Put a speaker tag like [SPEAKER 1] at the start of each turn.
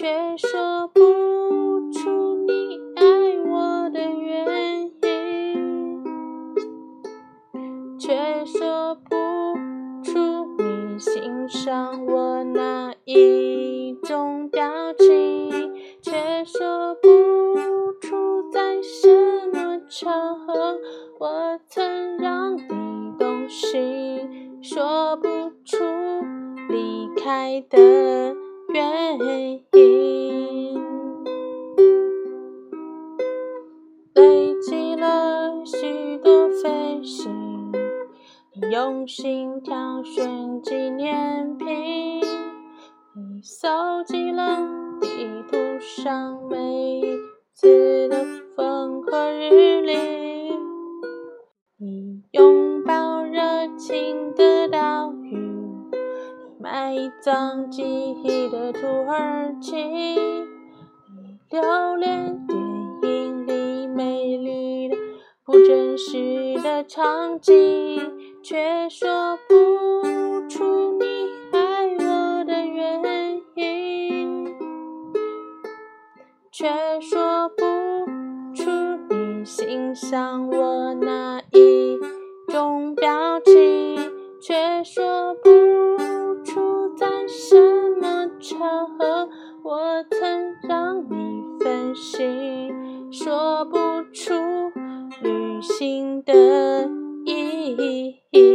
[SPEAKER 1] 却说不出你爱我的原因，却说不出你欣赏我哪一种表情，却说不出在什么场合我曾让你动心，说不出离开的原因。累积了许多飞行，你用心挑选纪念品，你搜集了地图上每一次的风和日丽，你拥抱热情的，埋葬记忆的土耳其，你留恋电影里美丽的不真实的场景，却说不出你爱我的原因，却说不出你欣赏我哪一种表情，却说不么场合我曾让你分心，说不出旅行的意义。